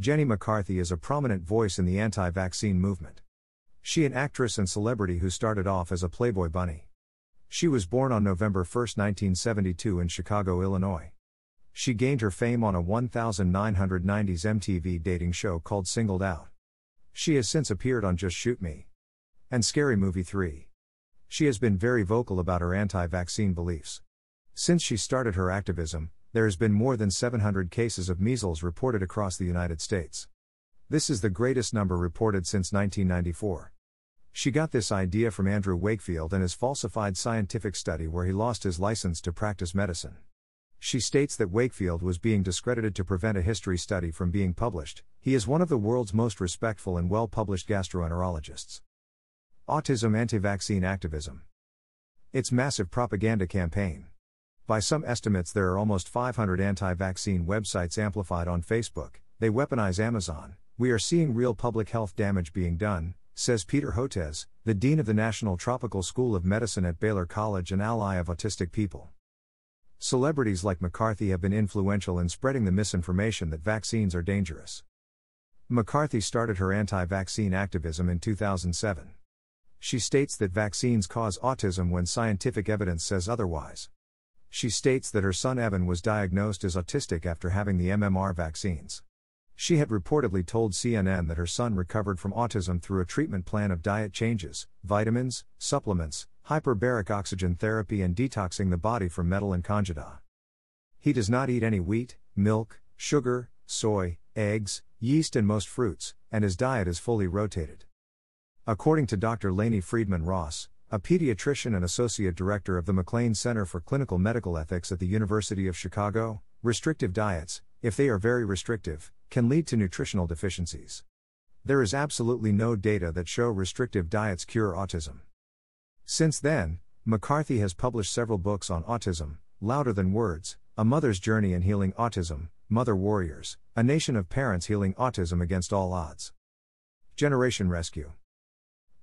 Jenny McCarthy is a prominent voice in the anti vaccine movement. She is an actress and celebrity who started off as a Playboy bunny. She was born on November 1, 1972 in Chicago, Illinois. She gained her fame on a 1990s MTV dating show called Singled Out. She has since appeared on Just Shoot Me and Scary Movie 3. She has been very vocal about her anti vaccine beliefs. Since she started her activism, there has been more than 700 cases of measles reported across the United States. This is the greatest number reported since 1994. She got this idea from Andrew Wakefield and his falsified scientific study where he lost his license to practice medicine. She states that Wakefield was being discredited to prevent a history study from being published. He is one of the world's most respectful and well published gastroenterologists. Autism anti vaccine activism. Its massive propaganda campaign. By some estimates, there are almost 500 anti vaccine websites amplified on Facebook. They weaponize Amazon. We are seeing real public health damage being done, says Peter Hotez, the Dean of the National Tropical School of Medicine at Baylor College and ally of autistic people. Celebrities like McCarthy have been influential in spreading the misinformation that vaccines are dangerous. McCarthy started her anti vaccine activism in 2007. She states that vaccines cause autism when scientific evidence says otherwise. She states that her son Evan was diagnosed as autistic after having the MMR vaccines. She had reportedly told CNN that her son recovered from autism through a treatment plan of diet changes, vitamins, supplements, hyperbaric oxygen therapy, and detoxing the body from metal and candida. He does not eat any wheat, milk, sugar, soy, eggs, yeast, and most fruits, and his diet is fully rotated. According to Dr. Lainie Friedman Ross, a pediatrician and associate director of the MacLean Center for Clinical Medical Ethics at the University of Chicago, restrictive diets, if they are very restrictive, can lead to nutritional deficiencies. There is absolutely no data that show restrictive diets cure autism. Since then, McCarthy has published several books on autism Louder Than Words, A Mother's Journey in Healing Autism, Mother Warriors, A Nation of Parents Healing Autism Against All Odds. Generation Rescue.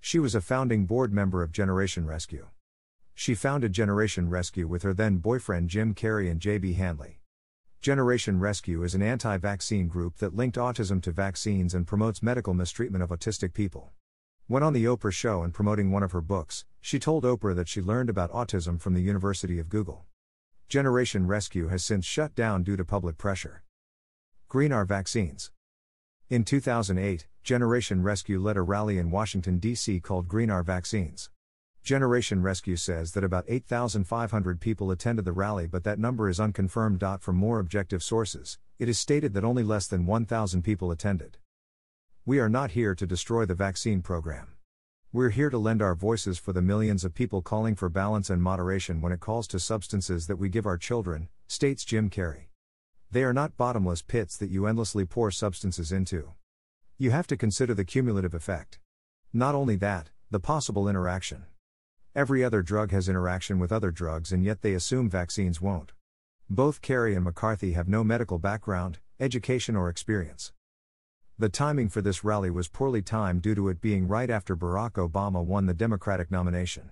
She was a founding board member of Generation Rescue. She founded Generation Rescue with her then boyfriend Jim Carrey and J.B. Handley. Generation Rescue is an anti vaccine group that linked autism to vaccines and promotes medical mistreatment of autistic people. When on The Oprah Show and promoting one of her books, she told Oprah that she learned about autism from the University of Google. Generation Rescue has since shut down due to public pressure. Green our vaccines. In 2008, Generation Rescue led a rally in Washington, D.C. called Green Our Vaccines. Generation Rescue says that about 8,500 people attended the rally, but that number is unconfirmed. From more objective sources, it is stated that only less than 1,000 people attended. We are not here to destroy the vaccine program. We're here to lend our voices for the millions of people calling for balance and moderation when it calls to substances that we give our children, states Jim Carrey. They are not bottomless pits that you endlessly pour substances into. You have to consider the cumulative effect. Not only that, the possible interaction. Every other drug has interaction with other drugs, and yet they assume vaccines won't. Both Carrey and McCarthy have no medical background, education, or experience. The timing for this rally was poorly timed due to it being right after Barack Obama won the Democratic nomination.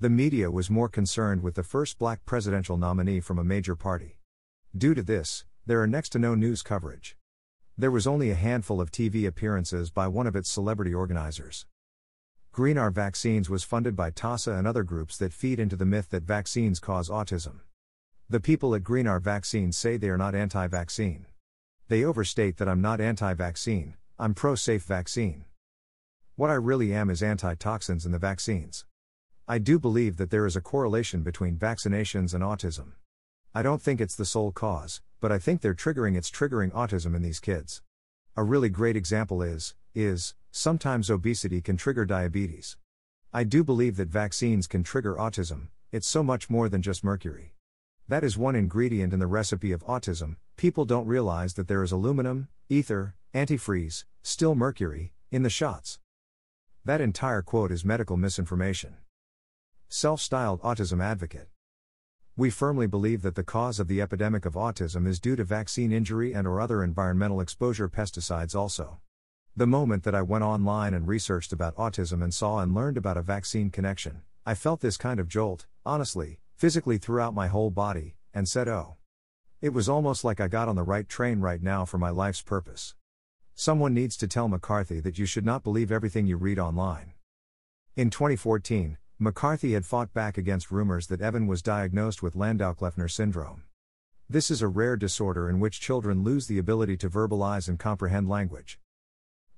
The media was more concerned with the first black presidential nominee from a major party. Due to this, there are next to no news coverage. There was only a handful of TV appearances by one of its celebrity organizers. Green Our Vaccines was funded by TACA and other groups that feed into the myth that vaccines cause autism. The people at Green Our Vaccines say they are not anti vaccine. They overstate that I'm not anti vaccine, I'm pro safe vaccine. What I really am is anti toxins in the vaccines. I do believe that there is a correlation between vaccinations and autism. I don't think it's the sole cause, but I think they're triggering it's triggering autism in these kids. A really great example is is sometimes obesity can trigger diabetes. I do believe that vaccines can trigger autism. It's so much more than just mercury. That is one ingredient in the recipe of autism. People don't realize that there is aluminum, ether, antifreeze, still mercury, in the shots. That entire quote is medical misinformation. Self styled autism advocate. We firmly believe that the cause of the epidemic of autism is due to vaccine injury and or other environmental exposure pesticides also. The moment that I went online and researched about autism and saw and learned about a vaccine connection, I felt this kind of jolt, honestly, physically throughout my whole body, and said, oh. It was almost like I got on the right train right now for my life's purpose. Someone needs to tell McCarthy that you should not believe everything you read online. In 2014, McCarthy had fought back against rumors that Evan was diagnosed with Landau Kleffner syndrome. This is a rare disorder in which children lose the ability to verbalize and comprehend language.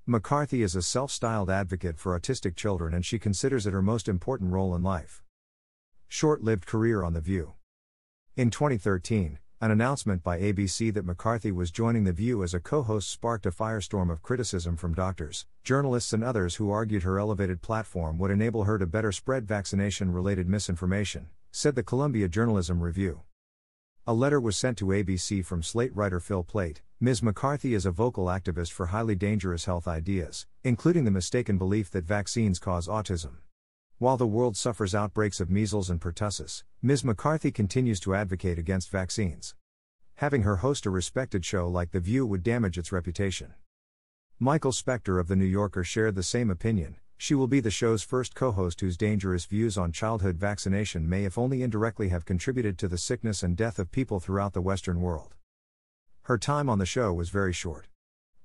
McCarthy is a self styled advocate for autistic children and she considers it her most important role in life. Short lived career on The View. In 2013, an announcement by ABC that McCarthy was joining The View as a co host sparked a firestorm of criticism from doctors, journalists, and others who argued her elevated platform would enable her to better spread vaccination related misinformation, said the Columbia Journalism Review. A letter was sent to ABC from Slate writer Phil Plait. Ms. McCarthy is a vocal activist for highly dangerous health ideas, including the mistaken belief that vaccines cause autism. While the world suffers outbreaks of measles and pertussis, Ms. McCarthy continues to advocate against vaccines. Having her host a respected show like The View would damage its reputation. Michael Specter of The New Yorker shared the same opinion. She will be the show's first co host whose dangerous views on childhood vaccination may, if only indirectly, have contributed to the sickness and death of people throughout the Western world. Her time on the show was very short.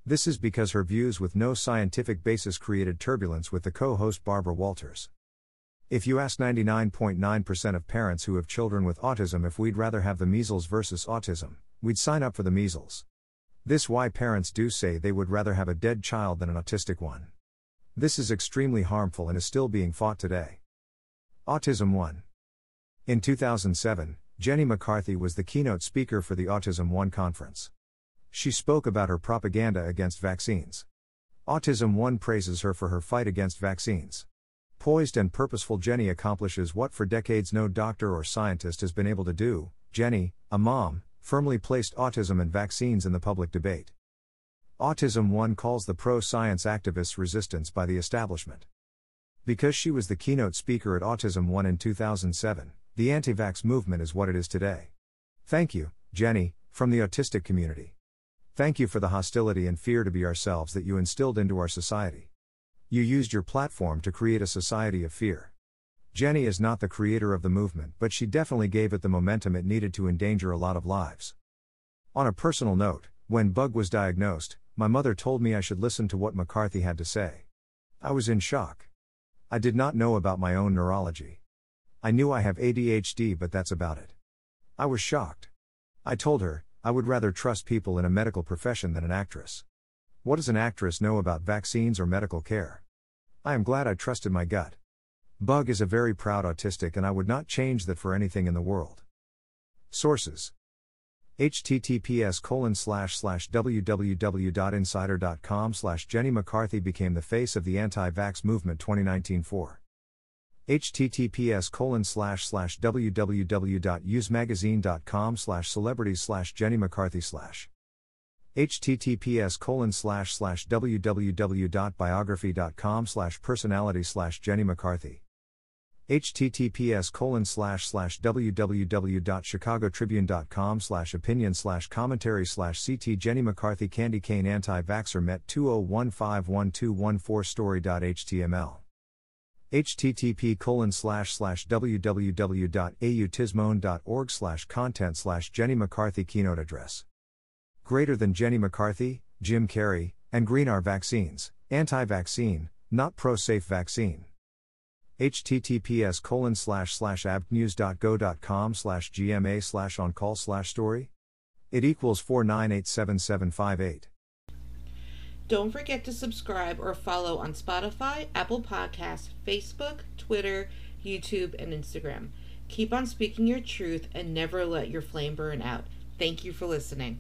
This is because her views with no scientific basis created turbulence with the co host Barbara Walters. If you ask 99.9% of parents who have children with autism if we'd rather have the measles versus autism, we'd sign up for the measles. This why parents do say they would rather have a dead child than an autistic one. This is extremely harmful and is still being fought today. Autism 1. In 2007, Jenny McCarthy was the keynote speaker for the Autism One conference. She spoke about her propaganda against vaccines. Autism One praises her for her fight against vaccines. Poised and purposeful Jenny accomplishes what for decades no doctor or scientist has been able to do. Jenny, a mom, firmly placed autism and vaccines in the public debate. Autism One calls the pro science activists resistance by the establishment. Because she was the keynote speaker at Autism One in 2007, the anti vax movement is what it is today. Thank you, Jenny, from the autistic community. Thank you for the hostility and fear to be ourselves that you instilled into our society. You used your platform to create a society of fear. Jenny is not the creator of the movement, but she definitely gave it the momentum it needed to endanger a lot of lives. On a personal note, when Bug was diagnosed, my mother told me I should listen to what McCarthy had to say. I was in shock. I did not know about my own neurology. I knew I have ADHD, but that's about it. I was shocked. I told her, I would rather trust people in a medical profession than an actress. What does an actress know about vaccines or medical care? I am glad I trusted my gut. Bug is a very proud autistic and I would not change that for anything in the world. Sources https colon slash slash www.insider.com slash Jenny McCarthy became the face of the anti-vax movement 2019 4 https colon slash slash www.usmagazine.com slash celebrities slash Jenny McCarthy slash https colon slash slash www.biography.com slash personality slash Jenny McCarthy. https colon slash slash www.chicagotribune.com slash opinion slash commentary slash ct Jenny McCarthy Candy Cane Anti-Vaxxer Met 201512114 story.html http colon slash slash www.autismone.org slash content slash Jenny McCarthy keynote address Greater than Jenny McCarthy, Jim Carrey, and Green Our Vaccines, anti-vaccine, not pro-safe vaccine. https colon slash slash abcnews.go.com slash gma slash on call slash story It equals 4987758. Don't forget to subscribe or follow on Spotify, Apple Podcasts, Facebook, Twitter, YouTube, and Instagram. Keep on speaking your truth and never let your flame burn out. Thank you for listening.